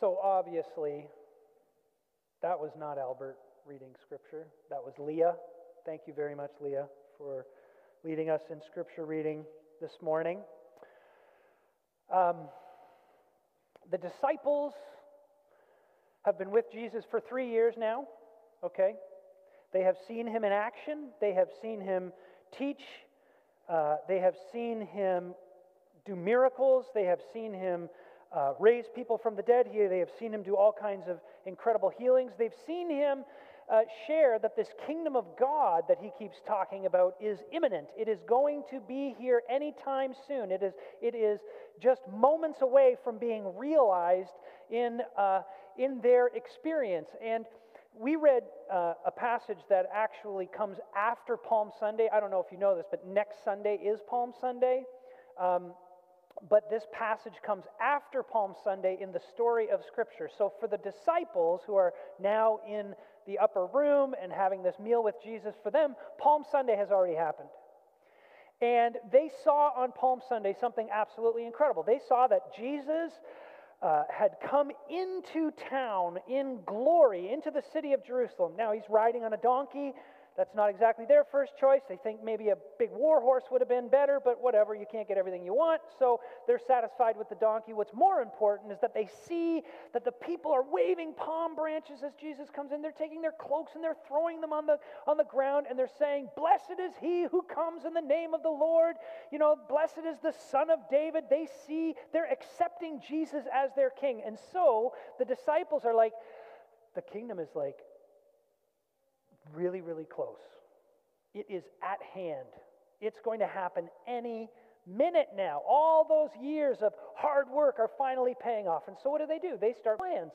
So obviously, that was not Albert reading scripture. That was Leah. Thank you very much, Leah, for leading us in scripture reading this morning. Um, the disciples have been with Jesus for three years now, okay? They have seen him in action, they have seen him teach, uh, they have seen him do miracles, they have seen him uh, raise people from the dead. Here, they have seen him do all kinds of incredible healings. They've seen him uh, share that this kingdom of God that he keeps talking about is imminent. It is going to be here anytime soon. It is, it is just moments away from being realized in, uh, in their experience. And we read uh, a passage that actually comes after Palm Sunday. I don't know if you know this, but next Sunday is Palm Sunday. Um, but this passage comes after Palm Sunday in the story of Scripture. So, for the disciples who are now in the upper room and having this meal with Jesus, for them, Palm Sunday has already happened. And they saw on Palm Sunday something absolutely incredible. They saw that Jesus uh, had come into town in glory, into the city of Jerusalem. Now, he's riding on a donkey. That's not exactly their first choice. They think maybe a big war horse would have been better, but whatever, you can't get everything you want. So they're satisfied with the donkey. What's more important is that they see that the people are waving palm branches as Jesus comes in. They're taking their cloaks and they're throwing them on the, on the ground and they're saying, Blessed is he who comes in the name of the Lord. You know, blessed is the son of David. They see, they're accepting Jesus as their king. And so the disciples are like, the kingdom is like really, really close. It is at hand. It's going to happen any minute now. All those years of hard work are finally paying off. And so what do they do? They start plans.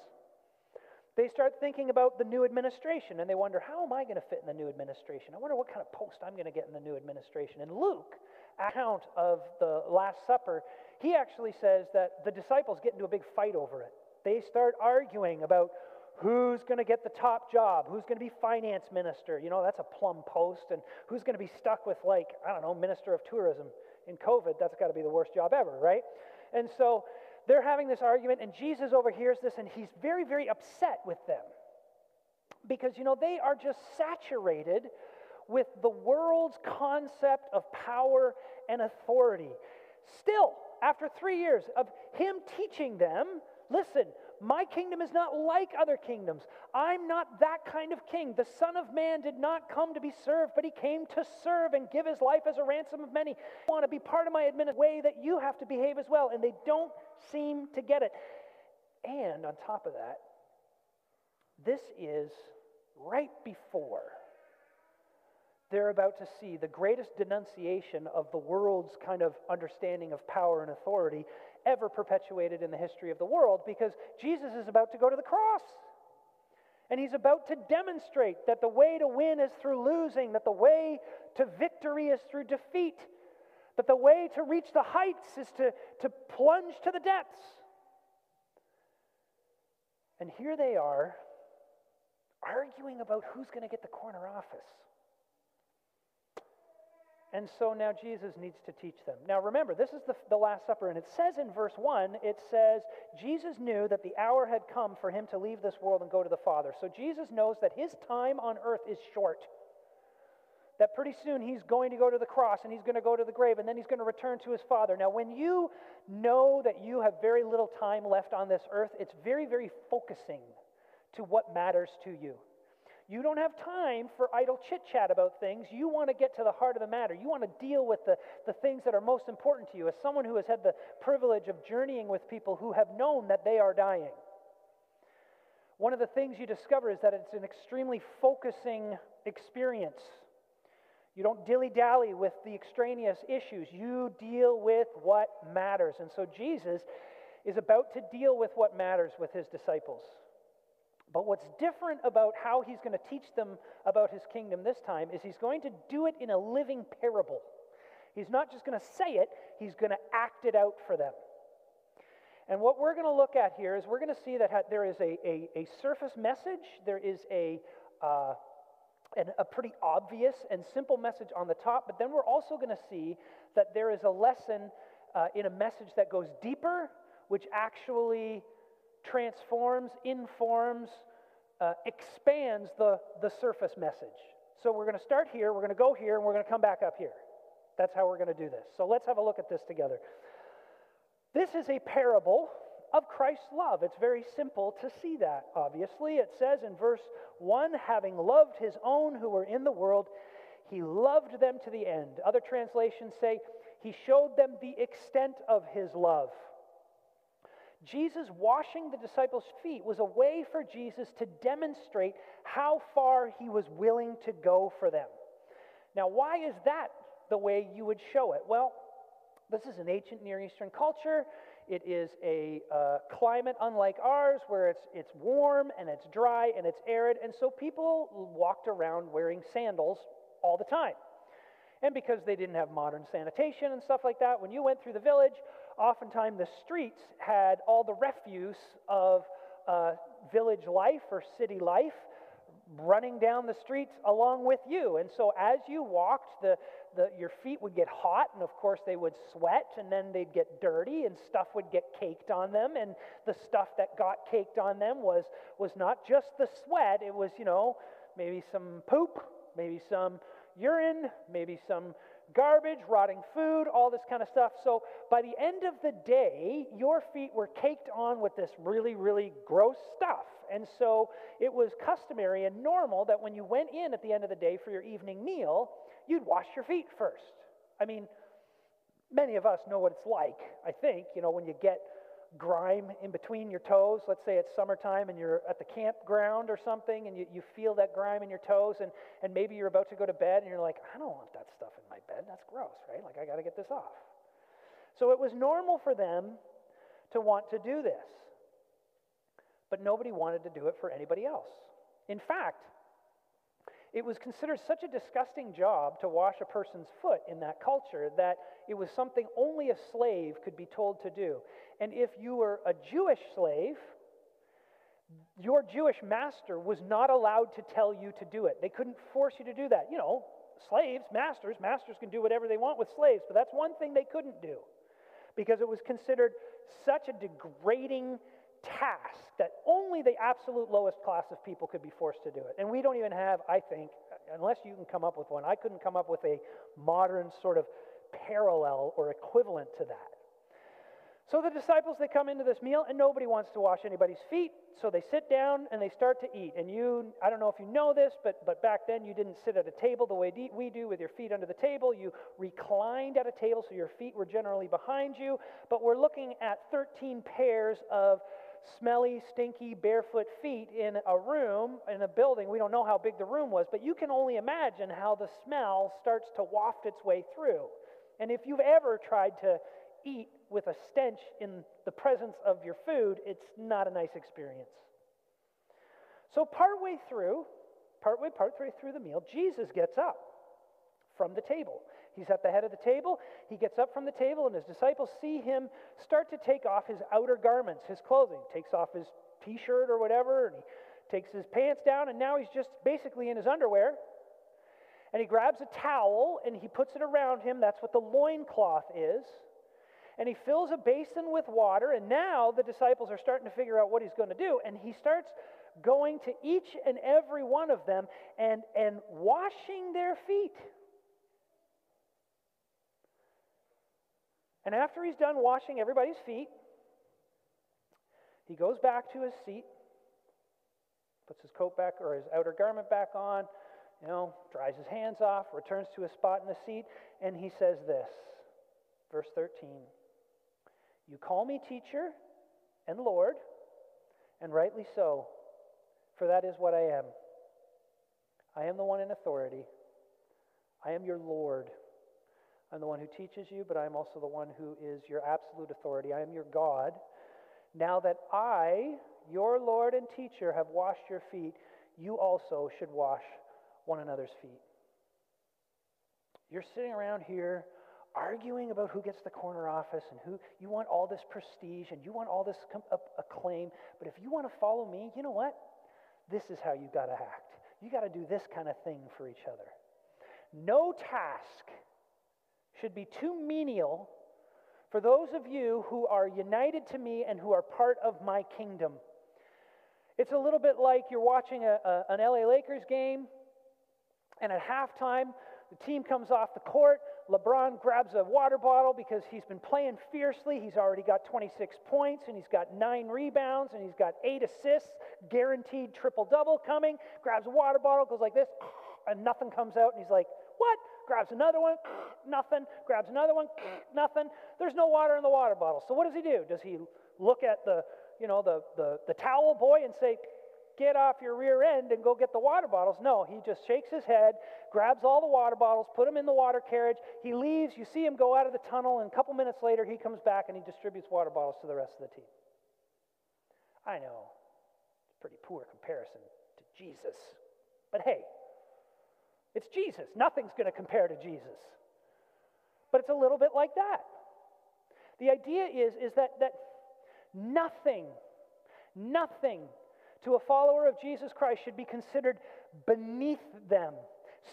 They start thinking about the new administration and they wonder, how am I going to fit in the new administration? I wonder what kind of post I'm going to get in the new administration. And Luke, account of the Last Supper, he actually says that the disciples get into a big fight over it. They start arguing about who's going to get the top job, who's going to be finance minister. You know, that's a plum post. And who's going to be stuck with, like, I don't know, minister of tourism in COVID. That's got to be the worst job ever, right? And so they're having this argument, and Jesus overhears this, and he's very, very upset with them. Because, you know, they are just saturated with the world's concept of power and authority. Still, after three years of him teaching them, listen, my kingdom is not like other kingdoms. I'm not that kind of king. The Son of Man did not come to be served, but he came to serve and give his life as a ransom of many. I want to be part of my administration way that you have to behave as well. And they don't seem to get it. And on top of that, this is right before they're about to see the greatest denunciation of the world's kind of understanding of power and authority ever perpetuated in the history of the world because Jesus is about to go to the cross. And he's about to demonstrate that the way to win is through losing, that the way to victory is through defeat, that the way to reach the heights is to, to plunge to the depths. And here they are arguing about who's going to get the corner office. And so now Jesus needs to teach them. Now remember, this is the, the Last Supper, and it says in verse 1, it says, Jesus knew that the hour had come for him to leave this world and go to the Father. So Jesus knows that his time on earth is short. That pretty soon he's going to go to the cross and he's going to go to the grave and then he's going to return to his Father. Now, when you know that you have very little time left on this earth, it's very, very focusing to what matters to you. You don't have time for idle chit chat about things. You want to get to the heart of the matter. You want to deal with the, the things that are most important to you. As someone who has had the privilege of journeying with people who have known that they are dying, one of the things you discover is that it's an extremely focusing experience. You don't dilly dally with the extraneous issues, you deal with what matters. And so Jesus is about to deal with what matters with his disciples. But what's different about how he's going to teach them about his kingdom this time is he's going to do it in a living parable. He's not just going to say it, he's going to act it out for them. And what we're going to look at here is we're going to see that there is a, a, a surface message, there is a, uh, an, a pretty obvious and simple message on the top, but then we're also going to see that there is a lesson uh, in a message that goes deeper, which actually transforms, informs, uh, expands the, the surface message. So we're going to start here, we're going to go here, and we're going to come back up here. That's how we're going to do this. So let's have a look at this together. This is a parable of Christ's love. It's very simple to see that, obviously. It says in verse 1 having loved his own who were in the world, he loved them to the end. Other translations say he showed them the extent of his love. Jesus washing the disciples' feet was a way for Jesus to demonstrate how far he was willing to go for them. Now, why is that the way you would show it? Well, this is an ancient Near Eastern culture. It is a uh, climate unlike ours where it's, it's warm and it's dry and it's arid. And so people walked around wearing sandals all the time. And because they didn't have modern sanitation and stuff like that, when you went through the village, oftentimes the streets had all the refuse of uh, village life or city life running down the streets along with you. And so as you walked, the, the, your feet would get hot, and of course they would sweat, and then they'd get dirty, and stuff would get caked on them. And the stuff that got caked on them was, was not just the sweat, it was, you know, maybe some poop, maybe some urine, maybe some garbage, rotting food, all this kind of stuff. So by the end of the day, your feet were caked on with this really, really gross stuff. And so it was customary and normal that when you went in at the end of the day for your evening meal, you'd wash your feet first. I mean, many of us know what it's like, I think, you know, when you get grime in between your toes. Let's say it's summertime and you're at the campground or something and you, you feel that grime in your toes and, and maybe you're about to go to bed and you're like, I don't want that stuff in my bed. That's gross, right? Like, I got to get this off. So it was normal for them to want to do this. But nobody wanted to do it for anybody else. In fact, it was considered such a disgusting job to wash a person's foot in that culture that it was something only a slave could be told to do. And if you were a Jewish slave, your Jewish master was not allowed to tell you to do it. They couldn't force you to do that. You know, slaves, masters, masters can do whatever they want with slaves, but that's one thing they couldn't do because it was considered such a degrading task that only the absolute lowest class of people could be forced to do it. And we don't even have, I think, unless you can come up with one, I couldn't come up with a modern sort of parallel or equivalent to that. So the disciples, they come into this meal and nobody wants to wash anybody's feet. So they sit down and they start to eat. And you, I don't know if you know this, but, but back then you didn't sit at a table the way we do with your feet under the table. You reclined at a table so your feet were generally behind you. But we're looking at 13 pairs of smelly, stinky, barefoot feet in a room, in a building. We don't know how big the room was, but you can only imagine how the smell starts to waft its way through. And if you've ever tried to eat with a stench in the presence of your food, it's not a nice experience. So, partway through, partway, partway through the meal, Jesus gets up from the table. He's at the head of the table. He gets up from the table, and his disciples see him start to take off his outer garments, his clothing. Takes off his t shirt or whatever, and he takes his pants down, and now he's just basically in his underwear. And he grabs a towel and he puts it around him. That's what the loincloth is. And he fills a basin with water, and now the disciples are starting to figure out what he's going to do. And he starts going to each and every one of them and, and washing their feet. And after he's done washing everybody's feet, he goes back to his seat, puts his coat back or his outer garment back on, you know, dries his hands off, returns to his spot in the seat, and he says this, verse 13 You call me teacher and Lord, and rightly so, for that is what I am. I am the one in authority. I am your Lord. I'm the one who teaches you, but I'm also the one who is your absolute authority. I am your God. Now that I, your Lord and teacher, have washed your feet, you also should wash one another's feet. You're sitting around here arguing about who gets the corner office and who you want all this prestige and you want all this acclaim. But if you want to follow me, you know what? This is how you got to act. You got to do this kind of thing for each other. No task should be too menial for those of you who are united to me and who are part of my kingdom. It's a little bit like you're watching a, a, an LA Lakers game, and at halftime, the team comes off the court. LeBron grabs a water bottle because he's been playing fiercely. He's already got 26 points, and he's got nine rebounds, and he's got eight assists, guaranteed triple double coming. Grabs a water bottle, goes like this, and nothing comes out, and he's like, What? grabs another one, nothing, grabs another one, nothing. There's no water in the water bottle. So what does he do? Does he look at the, you know, the, the, the towel boy and say, get off your rear end and go get the water bottles. No, he just shakes his head, grabs all the water bottles, put them in the water carriage. He leaves. You see him go out of the tunnel, and a couple minutes later, he comes back and he distributes water bottles to the rest of the team. I know, it's pretty poor comparison to Jesus. But hey, it's Jesus. Nothing's going to compare to Jesus. But it's a little bit like that. The idea is, is that, that nothing, nothing to a follower of Jesus Christ should be considered beneath them.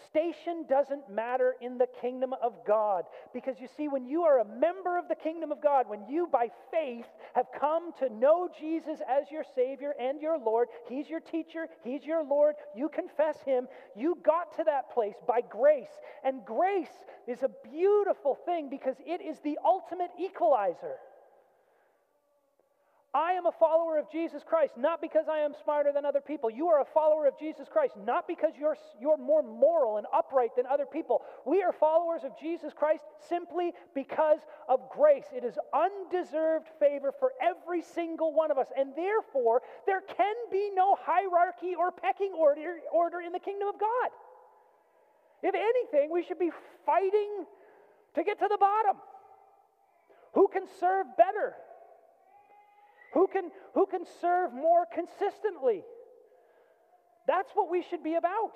Station doesn't matter in the kingdom of God. Because you see, when you are a member of the kingdom of God, when you by faith have come to know Jesus as your Savior and your Lord, He's your teacher, He's your Lord, you confess Him, you got to that place by grace. And grace is a beautiful thing because it is the ultimate equalizer. I am a follower of Jesus Christ, not because I am smarter than other people. You are a follower of Jesus Christ, not because you're, you're more moral and upright than other people. We are followers of Jesus Christ simply because of grace. It is undeserved favor for every single one of us, and therefore, there can be no hierarchy or pecking order, order in the kingdom of God. If anything, we should be fighting to get to the bottom. Who can serve better? Who can, who can serve more consistently? That's what we should be about.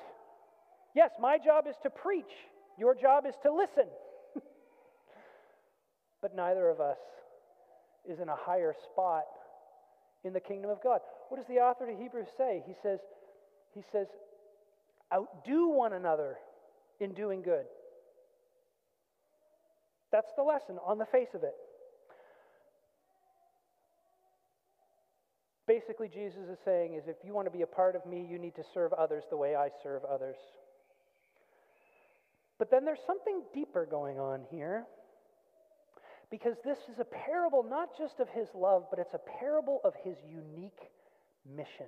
Yes, my job is to preach, your job is to listen. but neither of us is in a higher spot in the kingdom of God. What does the author to Hebrews say? He says, he says, outdo one another in doing good. That's the lesson on the face of it. Basically, Jesus is saying is if you want to be a part of me, you need to serve others the way I serve others. But then there's something deeper going on here. Because this is a parable not just of his love, but it's a parable of his unique mission.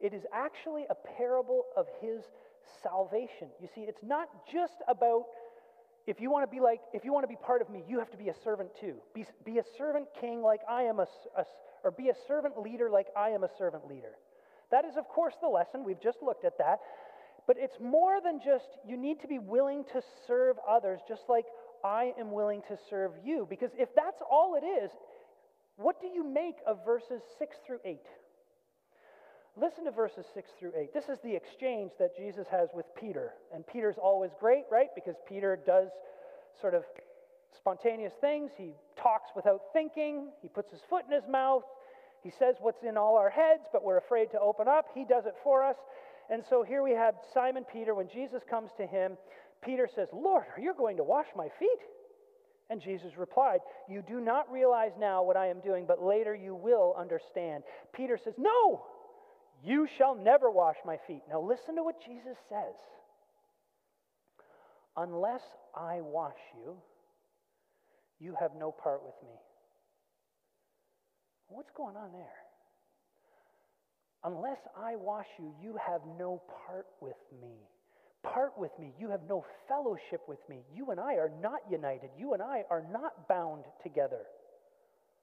It is actually a parable of his salvation. You see, it's not just about if you want to be like, if you want to be part of me, you have to be a servant too. Be, be a servant king like I am a, a, or be a servant leader like I am a servant leader. That is, of course, the lesson. We've just looked at that. But it's more than just you need to be willing to serve others, just like I am willing to serve you. Because if that's all it is, what do you make of verses 6 through 8? Listen to verses 6 through 8. This is the exchange that Jesus has with Peter. And Peter's always great, right? Because Peter does sort of spontaneous things. He talks without thinking. He puts his foot in his mouth. He says what's in all our heads, but we're afraid to open up. He does it for us. And so here we have Simon Peter. When Jesus comes to him, Peter says, Lord, are you going to wash my feet? And Jesus replied, You do not realize now what I am doing, but later you will understand. Peter says, No, you shall never wash my feet. Now listen to what Jesus says. Unless I wash you, you have no part with me. What's going on there? Unless I wash you, you have no part with me. Part with me. You have no fellowship with me. You and I are not united. You and I are not bound together.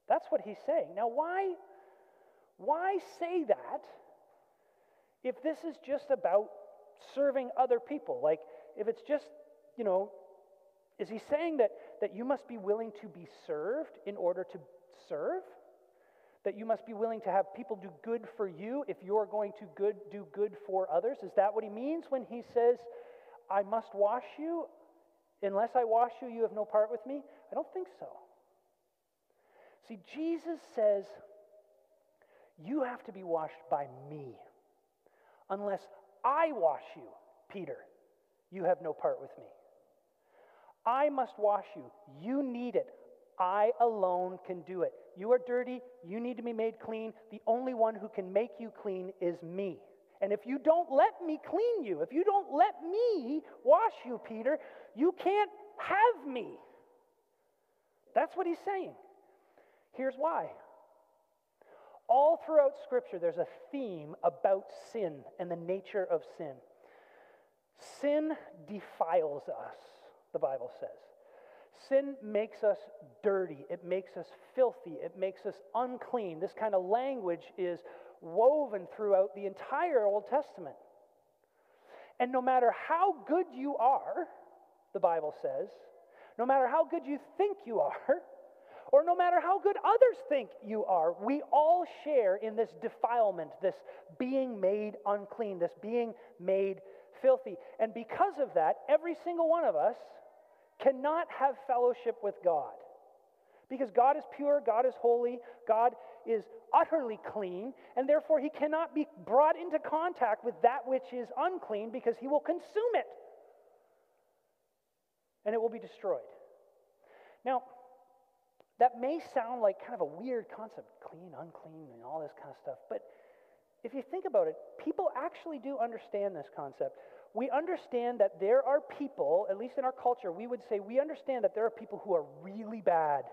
That's what he's saying. Now, why, why say that if this is just about serving other people? Like, if it's just, you know, is he saying that, that you must be willing to be served in order to serve? That you must be willing to have people do good for you if you're going to good, do good for others? Is that what he means when he says, I must wash you? Unless I wash you, you have no part with me? I don't think so. See, Jesus says, You have to be washed by me. Unless I wash you, Peter, you have no part with me. I must wash you. You need it. I alone can do it. You are dirty. You need to be made clean. The only one who can make you clean is me. And if you don't let me clean you, if you don't let me wash you, Peter, you can't have me. That's what he's saying. Here's why. All throughout Scripture, there's a theme about sin and the nature of sin. Sin defiles us, the Bible says. Sin makes us dirty. It makes us filthy. It makes us unclean. This kind of language is woven throughout the entire Old Testament. And no matter how good you are, the Bible says, no matter how good you think you are, or no matter how good others think you are, we all share in this defilement, this being made unclean, this being made filthy. And because of that, every single one of us cannot have fellowship with God. Because God is pure, God is holy, God is utterly clean, and therefore he cannot be brought into contact with that which is unclean because he will consume it. And it will be destroyed. Now, that may sound like kind of a weird concept clean, unclean, and all this kind of stuff. But if you think about it, people actually do understand this concept we understand that there are people, at least in our culture, we would say we understand that there are people who are really bad.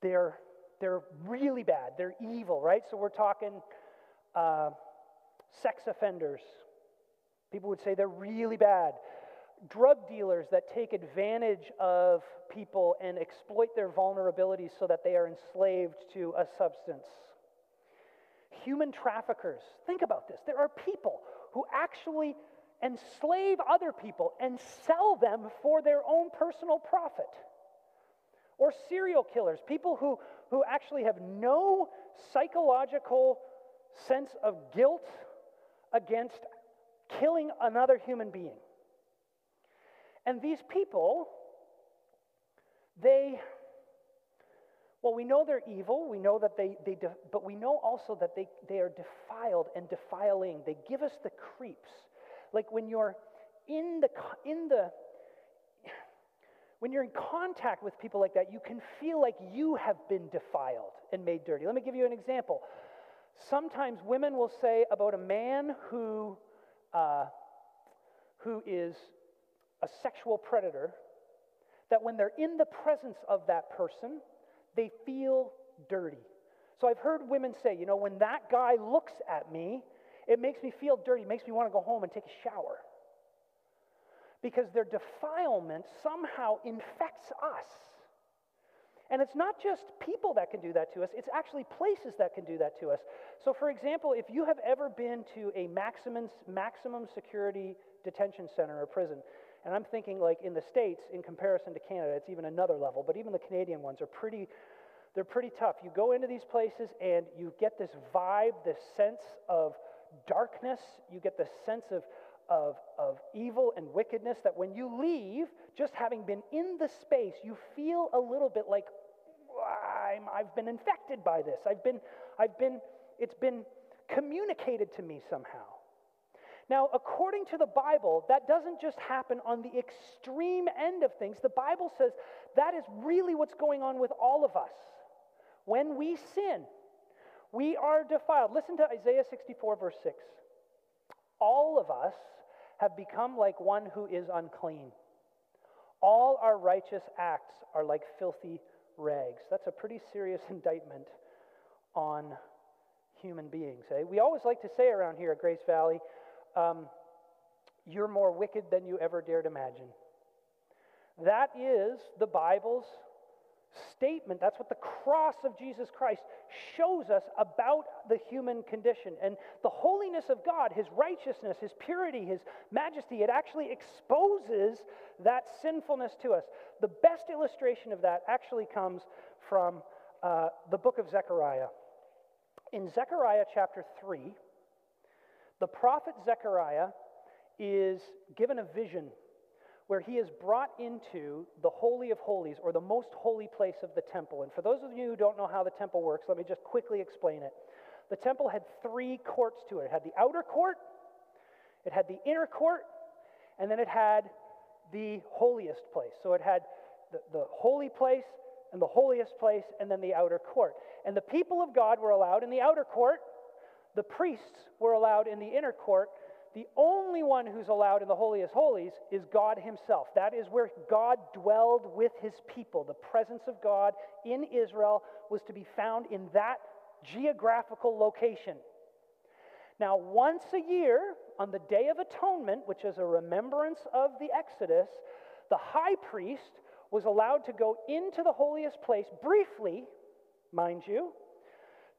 They're, they're really bad. They're evil, right? So we're talking uh, sex offenders. People would say they're really bad. Drug dealers that take advantage of people and exploit their vulnerabilities so that they are enslaved to a substance. Human traffickers. Think about this. There are people who actually enslave other people and sell them for their own personal profit. Or serial killers, people who, who actually have no psychological sense of guilt against killing another human being. And these people, they we know they're evil. We know that they, they de- but we know also that they, they are defiled and defiling. They give us the creeps. Like when you're in the, in the, when you're in contact with people like that, you can feel like you have been defiled and made dirty. Let me give you an example. Sometimes women will say about a man who, uh, who is a sexual predator that when they're in the presence of that person, they feel dirty. So I've heard women say, you know, when that guy looks at me, it makes me feel dirty, makes me want to go home and take a shower. Because their defilement somehow infects us. And it's not just people that can do that to us, it's actually places that can do that to us. So, for example, if you have ever been to a maximum, maximum security detention center or prison, and I'm thinking, like in the States, in comparison to Canada, it's even another level, but even the Canadian ones are pretty, they're pretty tough. You go into these places and you get this vibe, this sense of darkness, you get this sense of, of, of evil and wickedness that when you leave, just having been in the space, you feel a little bit like, I'm, I've been infected by this. I've been, I've been, it's been communicated to me somehow. Now, according to the Bible, that doesn't just happen on the extreme end of things. The Bible says that is really what's going on with all of us. When we sin, we are defiled. Listen to Isaiah 64, verse 6. All of us have become like one who is unclean. All our righteous acts are like filthy rags. That's a pretty serious indictment on human beings. Eh? We always like to say around here at Grace Valley, um, you're more wicked than you ever dared imagine. That is the Bible's statement. That's what the cross of Jesus Christ shows us about the human condition. And the holiness of God, His righteousness, His purity, His majesty, it actually exposes that sinfulness to us. The best illustration of that actually comes from uh, the book of Zechariah. In Zechariah chapter 3, the prophet Zechariah is given a vision where he is brought into the Holy of Holies, or the most holy place of the temple. And for those of you who don't know how the temple works, let me just quickly explain it. The temple had three courts to it it had the outer court, it had the inner court, and then it had the holiest place. So it had the, the holy place and the holiest place, and then the outer court. And the people of God were allowed in the outer court, the priests were allowed in the inner court. The only one who's allowed in the holiest holies is God Himself. That is where God dwelled with His people. The presence of God in Israel was to be found in that geographical location. Now, once a year, on the Day of Atonement, which is a remembrance of the Exodus, the high priest was allowed to go into the holiest place briefly, mind you,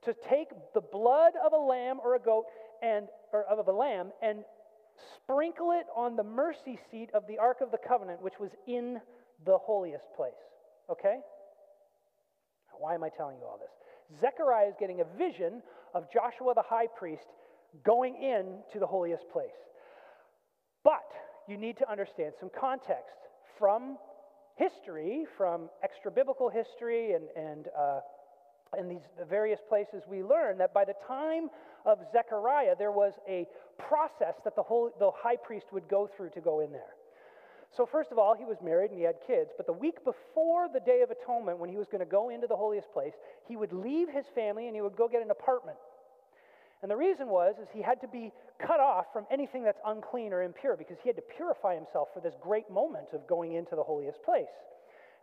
to take the blood of a lamb or a goat and or of a lamb and sprinkle it on the mercy seat of the ark of the covenant which was in the holiest place. Okay? Why am I telling you all this? Zechariah is getting a vision of Joshua the high priest going in to the holiest place. But you need to understand some context from history, from extra biblical history and, and, uh, and these various places, we learn that by the time of Zechariah, there was a process that the, whole, the high priest would go through to go in there. So, first of all, he was married and he had kids, but the week before the Day of Atonement, when he was going to go into the holiest place, he would leave his family and he would go get an apartment. And the reason was is he had to be cut off from anything that's unclean or impure because he had to purify himself for this great moment of going into the holiest place.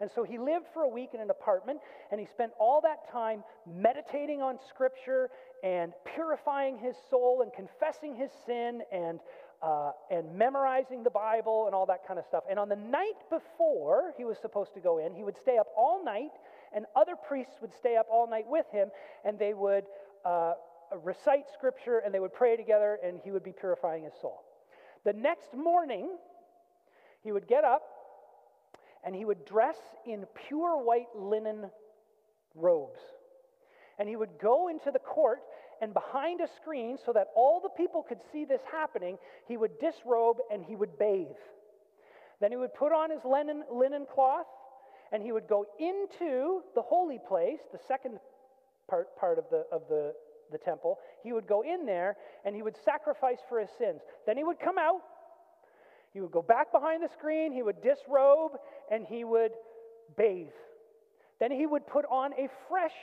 And so he lived for a week in an apartment and he spent all that time meditating on scripture and purifying his soul and confessing his sin and uh, and memorizing the Bible and all that kind of stuff. And on the night before he was supposed to go in, he would stay up all night, and other priests would stay up all night with him, and they would uh, recite scripture and they would pray together and he would be purifying his soul. The next morning, he would get up and he would dress in pure white linen robes. And he would go into the court and behind a screen so that all the people could see this happening, he would disrobe and he would bathe. Then he would put on his linen, linen cloth and he would go into the holy place, the second part, part of, the, of the the temple, he would go in there and he would sacrifice for his sins. Then he would come out, he would go back behind the screen, he would disrobe, and he would bathe. Then he would put on a fresh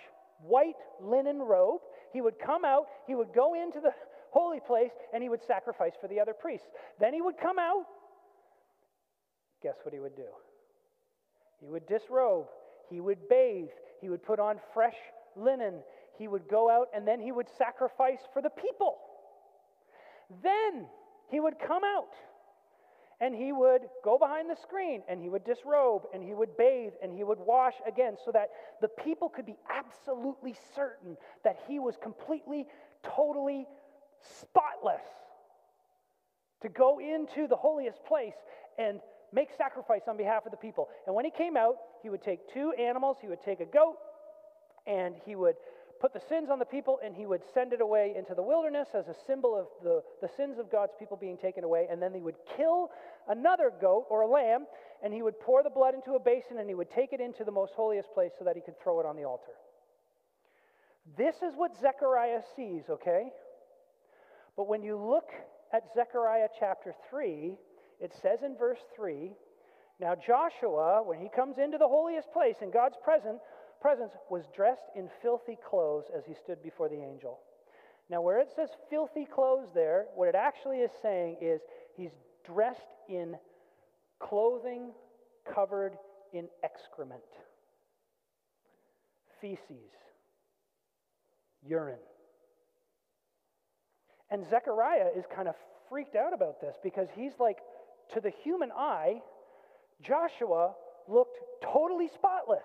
white linen robe. He would come out, he would go into the holy place, and he would sacrifice for the other priests. Then he would come out. Guess what he would do? He would disrobe, he would bathe, he would put on fresh linen, he would go out and then he would sacrifice for the people. Then he would come out and he would go behind the screen and he would disrobe and he would bathe and he would wash again so that the people could be absolutely certain that he was completely, totally spotless to go into the holiest place and make sacrifice on behalf of the people. And when he came out, he would take two animals, he would take a goat, and he would put the sins on the people and he would send it away into the wilderness as a symbol of the, the sins of God's people being taken away. And then he would kill another goat or a lamb and he would pour the blood into a basin and he would take it into the most holiest place so that he could throw it on the altar. This is what Zechariah sees, okay? But when you look at Zechariah chapter 3, it says in verse 3 Now Joshua, when he comes into the holiest place in God's presence, presence was dressed in filthy clothes as he stood before the angel. Now, where it says filthy clothes there, what it actually is saying is he's dressed in clothing covered in excrement, feces, urine. And Zechariah is kind of freaked out about this because he's like, to the human eye, Joshua looked totally spotless.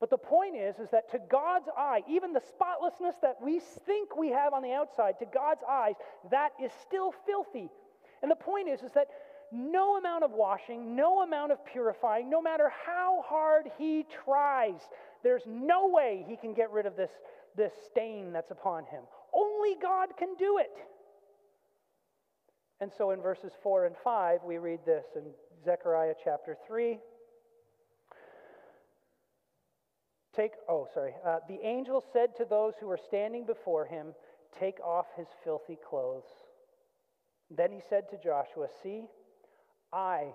But the point is, is that to God's eye, even the spotlessness that we think we have on the outside, to God's eyes, that is still filthy. And the point is, is that no amount of washing, no amount of purifying, no matter how hard he tries, there's no way he can get rid of this, this stain that's upon him. Only God can do it. And so in verses 4 and 5, we read this in Zechariah chapter 3. Take, oh, sorry. Uh, the angel said to those who were standing before him, Take off his filthy clothes. Then he said to Joshua, See, I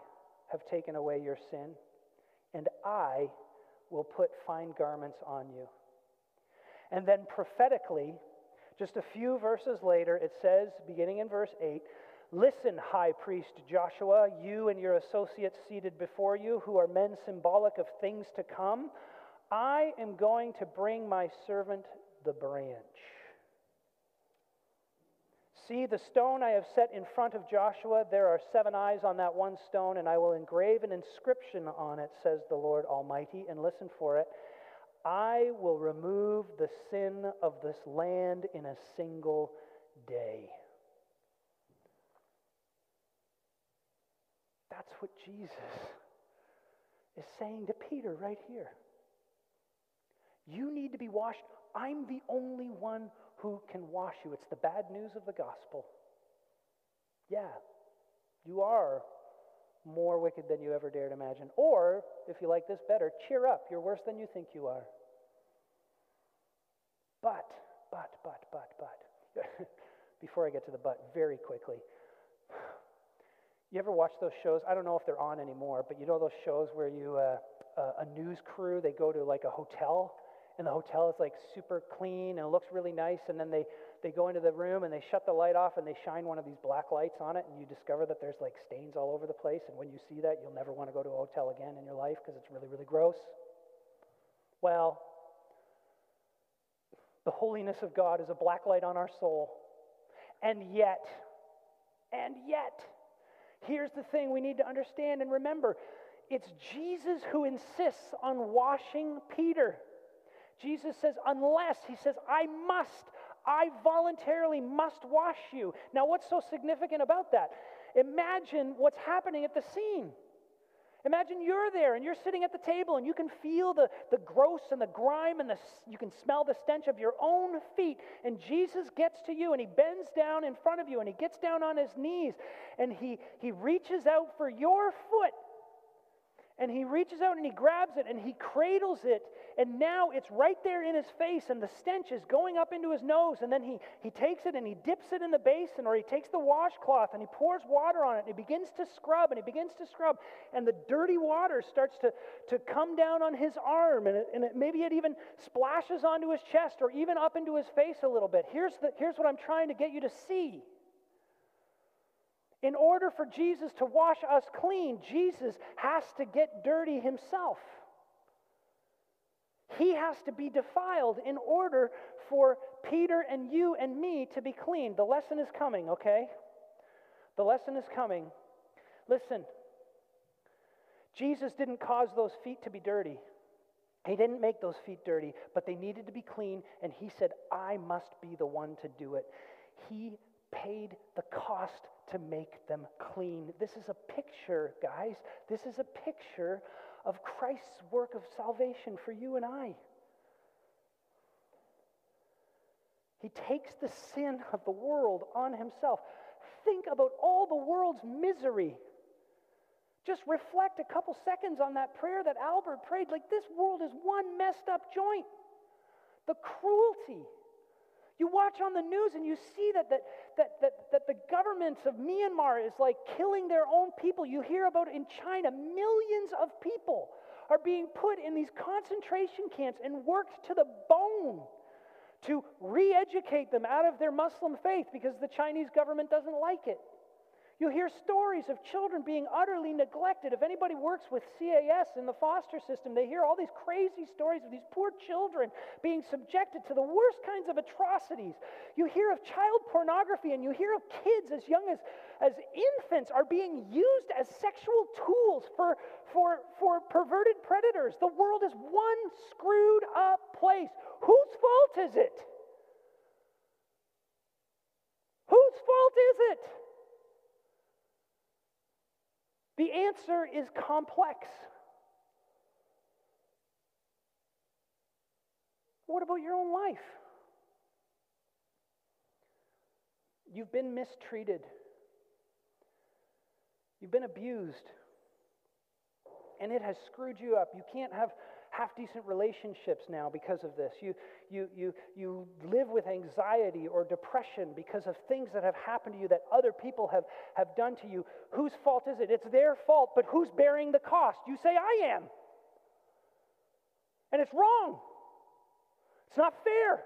have taken away your sin. and I will put fine garments on you. And then prophetically, just a few verses later, it says, beginning in verse 8, Listen, high priest Joshua, you and your associates seated before you, who are men symbolic of things to come, I am going to bring my servant the branch. See the stone I have set in front of Joshua. There are seven eyes on that one stone, and I will engrave an inscription on it, says the Lord Almighty. And listen for it I will remove the sin of this land in a single day. That's what Jesus is saying to Peter right here. You need to be washed. I'm the only one who can wash you. It's the bad news of the gospel. Yeah, you are more wicked than you ever dared imagine. Or, if you like this better, cheer up. You're worse than you think you are. But, but, but, but, but. Before I get to the but, very quickly. You ever watch those shows? I don't know if they're on anymore, but you know those shows where you, uh, uh, a news crew, they go to like a hotel, and the hotel is like super clean and it looks really nice, and then they, they go into the room and they shut the light off and they shine one of these black lights on it, and you discover that there's like stains all over the place. And when you see that, you'll never want to go to a hotel again in your life because it's really, really gross. Well, the holiness of God is a black light on our soul. And yet, and yet, Here's the thing we need to understand and remember it's Jesus who insists on washing Peter. Jesus says, unless, he says, I must, I voluntarily must wash you. Now, what's so significant about that? Imagine what's happening at the scene. Imagine you're there and you're sitting at the table and you can feel the, the gross and the grime and the, you can smell the stench of your own feet. And Jesus gets to you and he bends down in front of you and he gets down on his knees and he, he reaches out for your foot and he reaches out and he grabs it and he cradles it and now it's right there in his face and the stench is going up into his nose and then he, he takes it and he dips it in the basin or he takes the washcloth and he pours water on it and he begins to scrub and he begins to scrub and the dirty water starts to, to come down on his arm and, it, and it, maybe it even splashes onto his chest or even up into his face a little bit here's, the, here's what i'm trying to get you to see in order for Jesus to wash us clean, Jesus has to get dirty himself. He has to be defiled in order for Peter and you and me to be clean. The lesson is coming, okay? The lesson is coming. Listen, Jesus didn't cause those feet to be dirty. He didn't make those feet dirty, but they needed to be clean, and he said, I must be the one to do it. He paid the cost to make them clean. This is a picture, guys. This is a picture of Christ's work of salvation for you and I. He takes the sin of the world on himself. Think about all the world's misery. Just reflect a couple seconds on that prayer that Albert prayed. Like, this world is one messed up joint. The cruelty, you watch on the news and you see that, that, that, that, that the governments of Myanmar is like killing their own people. You hear about in China, millions of people are being put in these concentration camps and worked to the bone to re educate them out of their Muslim faith because the Chinese government doesn't like it. You hear stories of children being utterly neglected. If anybody works with CAS in the foster system, they hear all these crazy stories of these poor children being subjected to the worst kinds of atrocities. You hear of child pornography and you hear of kids as young as, as infants are being used as sexual tools for, for, for perverted predators. The world is one screwed up place. Whose fault is it? Whose fault is it? The answer is complex. What about your own life? You've been mistreated. You've been abused. And it has screwed you up. You can't have half decent relationships now because of this. You, you, you, you live with anxiety or depression because of things that have happened to you that other people have, have done to you. Whose fault is it? It's their fault, but who's bearing the cost? You say, I am. And it's wrong. It's not fair.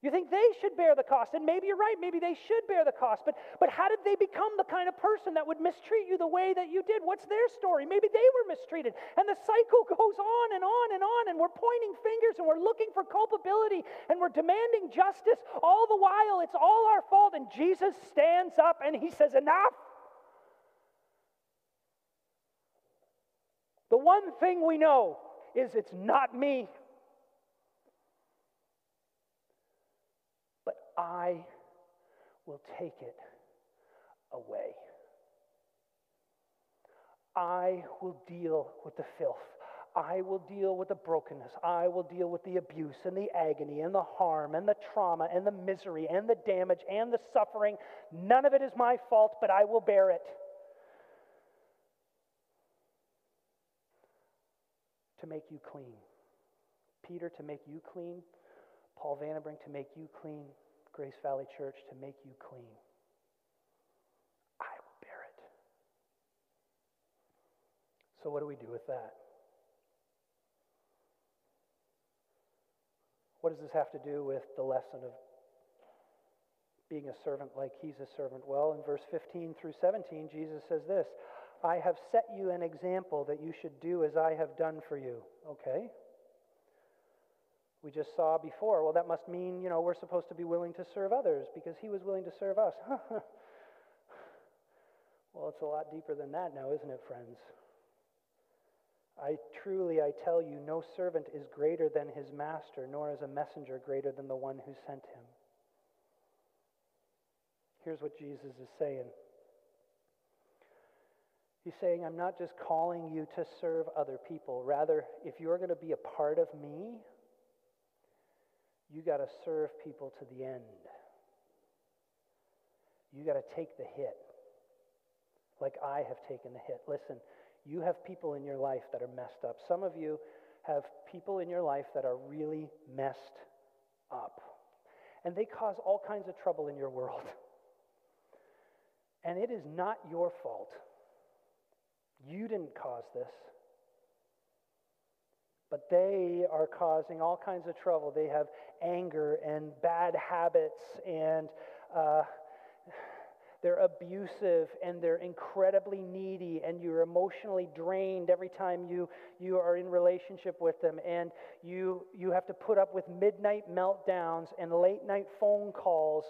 You think they should bear the cost, and maybe you're right, maybe they should bear the cost, but, but how did they become the kind of person that would mistreat you the way that you did? What's their story? Maybe they were mistreated, and the cycle goes on and on and on, and we're pointing fingers and we're looking for culpability and we're demanding justice. All the while, it's all our fault, and Jesus stands up and he says, Enough! The one thing we know is it's not me. I will take it away. I will deal with the filth. I will deal with the brokenness. I will deal with the abuse and the agony and the harm and the trauma and the misery and the damage and the suffering. None of it is my fault, but I will bear it. To make you clean. Peter, to make you clean. Paul Vandenbrink, to make you clean. Grace Valley Church to make you clean. I will bear it. So, what do we do with that? What does this have to do with the lesson of being a servant like he's a servant? Well, in verse 15 through 17, Jesus says this I have set you an example that you should do as I have done for you. Okay? We just saw before. Well, that must mean, you know, we're supposed to be willing to serve others because he was willing to serve us. well, it's a lot deeper than that now, isn't it, friends? I truly, I tell you, no servant is greater than his master, nor is a messenger greater than the one who sent him. Here's what Jesus is saying. He's saying, I'm not just calling you to serve other people. Rather, if you're going to be a part of me, you got to serve people to the end. You got to take the hit like I have taken the hit. Listen, you have people in your life that are messed up. Some of you have people in your life that are really messed up. And they cause all kinds of trouble in your world. And it is not your fault. You didn't cause this but they are causing all kinds of trouble. They have anger and bad habits, and uh, they're abusive, and they're incredibly needy, and you're emotionally drained every time you, you are in relationship with them, and you, you have to put up with midnight meltdowns and late night phone calls.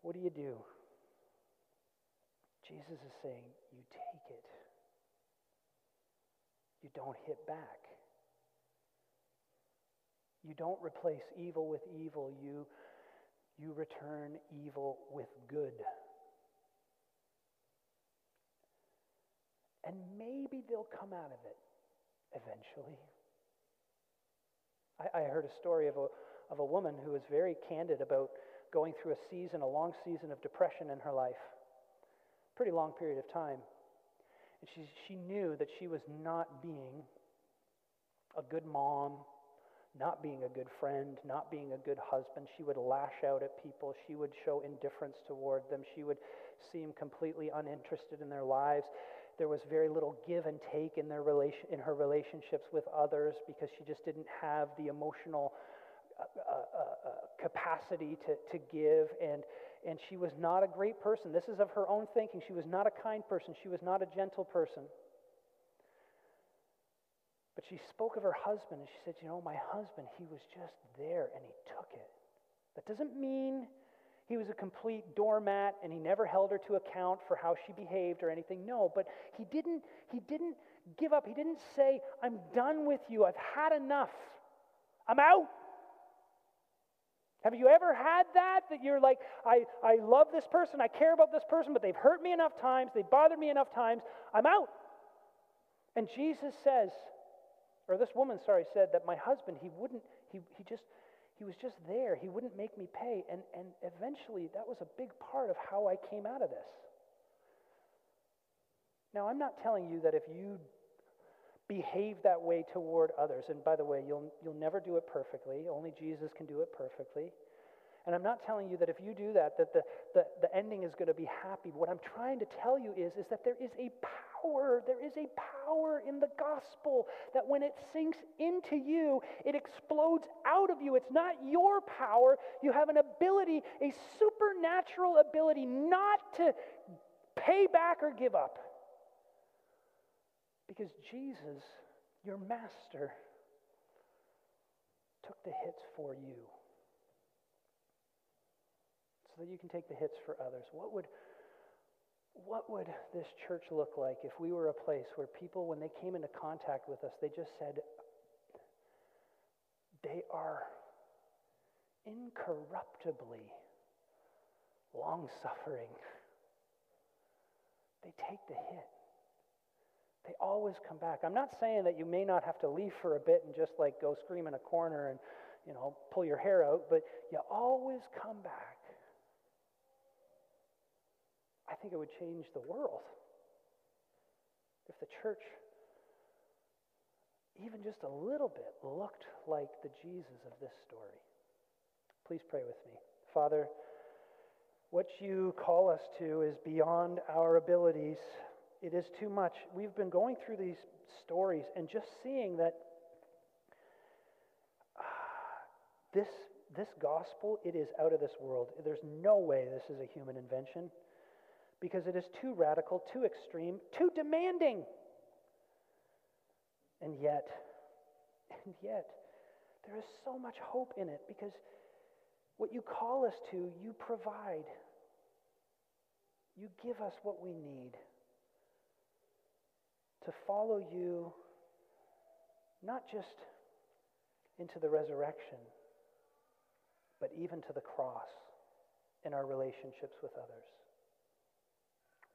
What do you do? Jesus is saying, You take it. You don't hit back. You don't replace evil with evil, you, you return evil with good. And maybe they'll come out of it eventually. I, I heard a story of a, of a woman who was very candid about going through a season, a long season of depression in her life. Pretty long period of time. And she, she knew that she was not being a good mom, not being a good friend, not being a good husband. She would lash out at people. She would show indifference toward them. She would seem completely uninterested in their lives. There was very little give and take in, their relation, in her relationships with others because she just didn't have the emotional uh, uh, uh, uh capacity to, to give. And, and she was not a great person. This is of her own thinking. She was not a kind person. She was not a gentle person. But she spoke of her husband and she said, You know, my husband, he was just there and he took it. That doesn't mean he was a complete doormat and he never held her to account for how she behaved or anything. No, but he didn't, he didn't give up. He didn't say, I'm done with you. I've had enough. I'm out. Have you ever had that? That you're like, I, I love this person, I care about this person, but they've hurt me enough times, they've bothered me enough times, I'm out. And Jesus says, or this woman, sorry, said that my husband, he wouldn't, he, he just, he was just there. He wouldn't make me pay. And, and eventually, that was a big part of how I came out of this. Now, I'm not telling you that if you behave that way toward others, and by the way, you'll, you'll never do it perfectly, only Jesus can do it perfectly. And I'm not telling you that if you do that, that the, the, the ending is going to be happy. What I'm trying to tell you is, is that there is a power, there is a power in the gospel that when it sinks into you, it explodes out of you. It's not your power. You have an ability, a supernatural ability, not to pay back or give up. Because Jesus, your master, took the hits for you so that you can take the hits for others. What would, what would this church look like if we were a place where people, when they came into contact with us, they just said, they are incorruptibly long suffering. They take the hit. They always come back. I'm not saying that you may not have to leave for a bit and just like go scream in a corner and, you know, pull your hair out, but you always come back. I think it would change the world if the church, even just a little bit, looked like the Jesus of this story. Please pray with me. Father, what you call us to is beyond our abilities. It is too much. We've been going through these stories and just seeing that uh, this, this gospel, it is out of this world. There's no way this is a human invention because it is too radical, too extreme, too demanding. And yet, and yet, there is so much hope in it because what you call us to, you provide. You give us what we need to follow you, not just into the resurrection, but even to the cross in our relationships with others.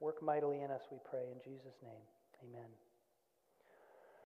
Work mightily in us, we pray. In Jesus' name, amen.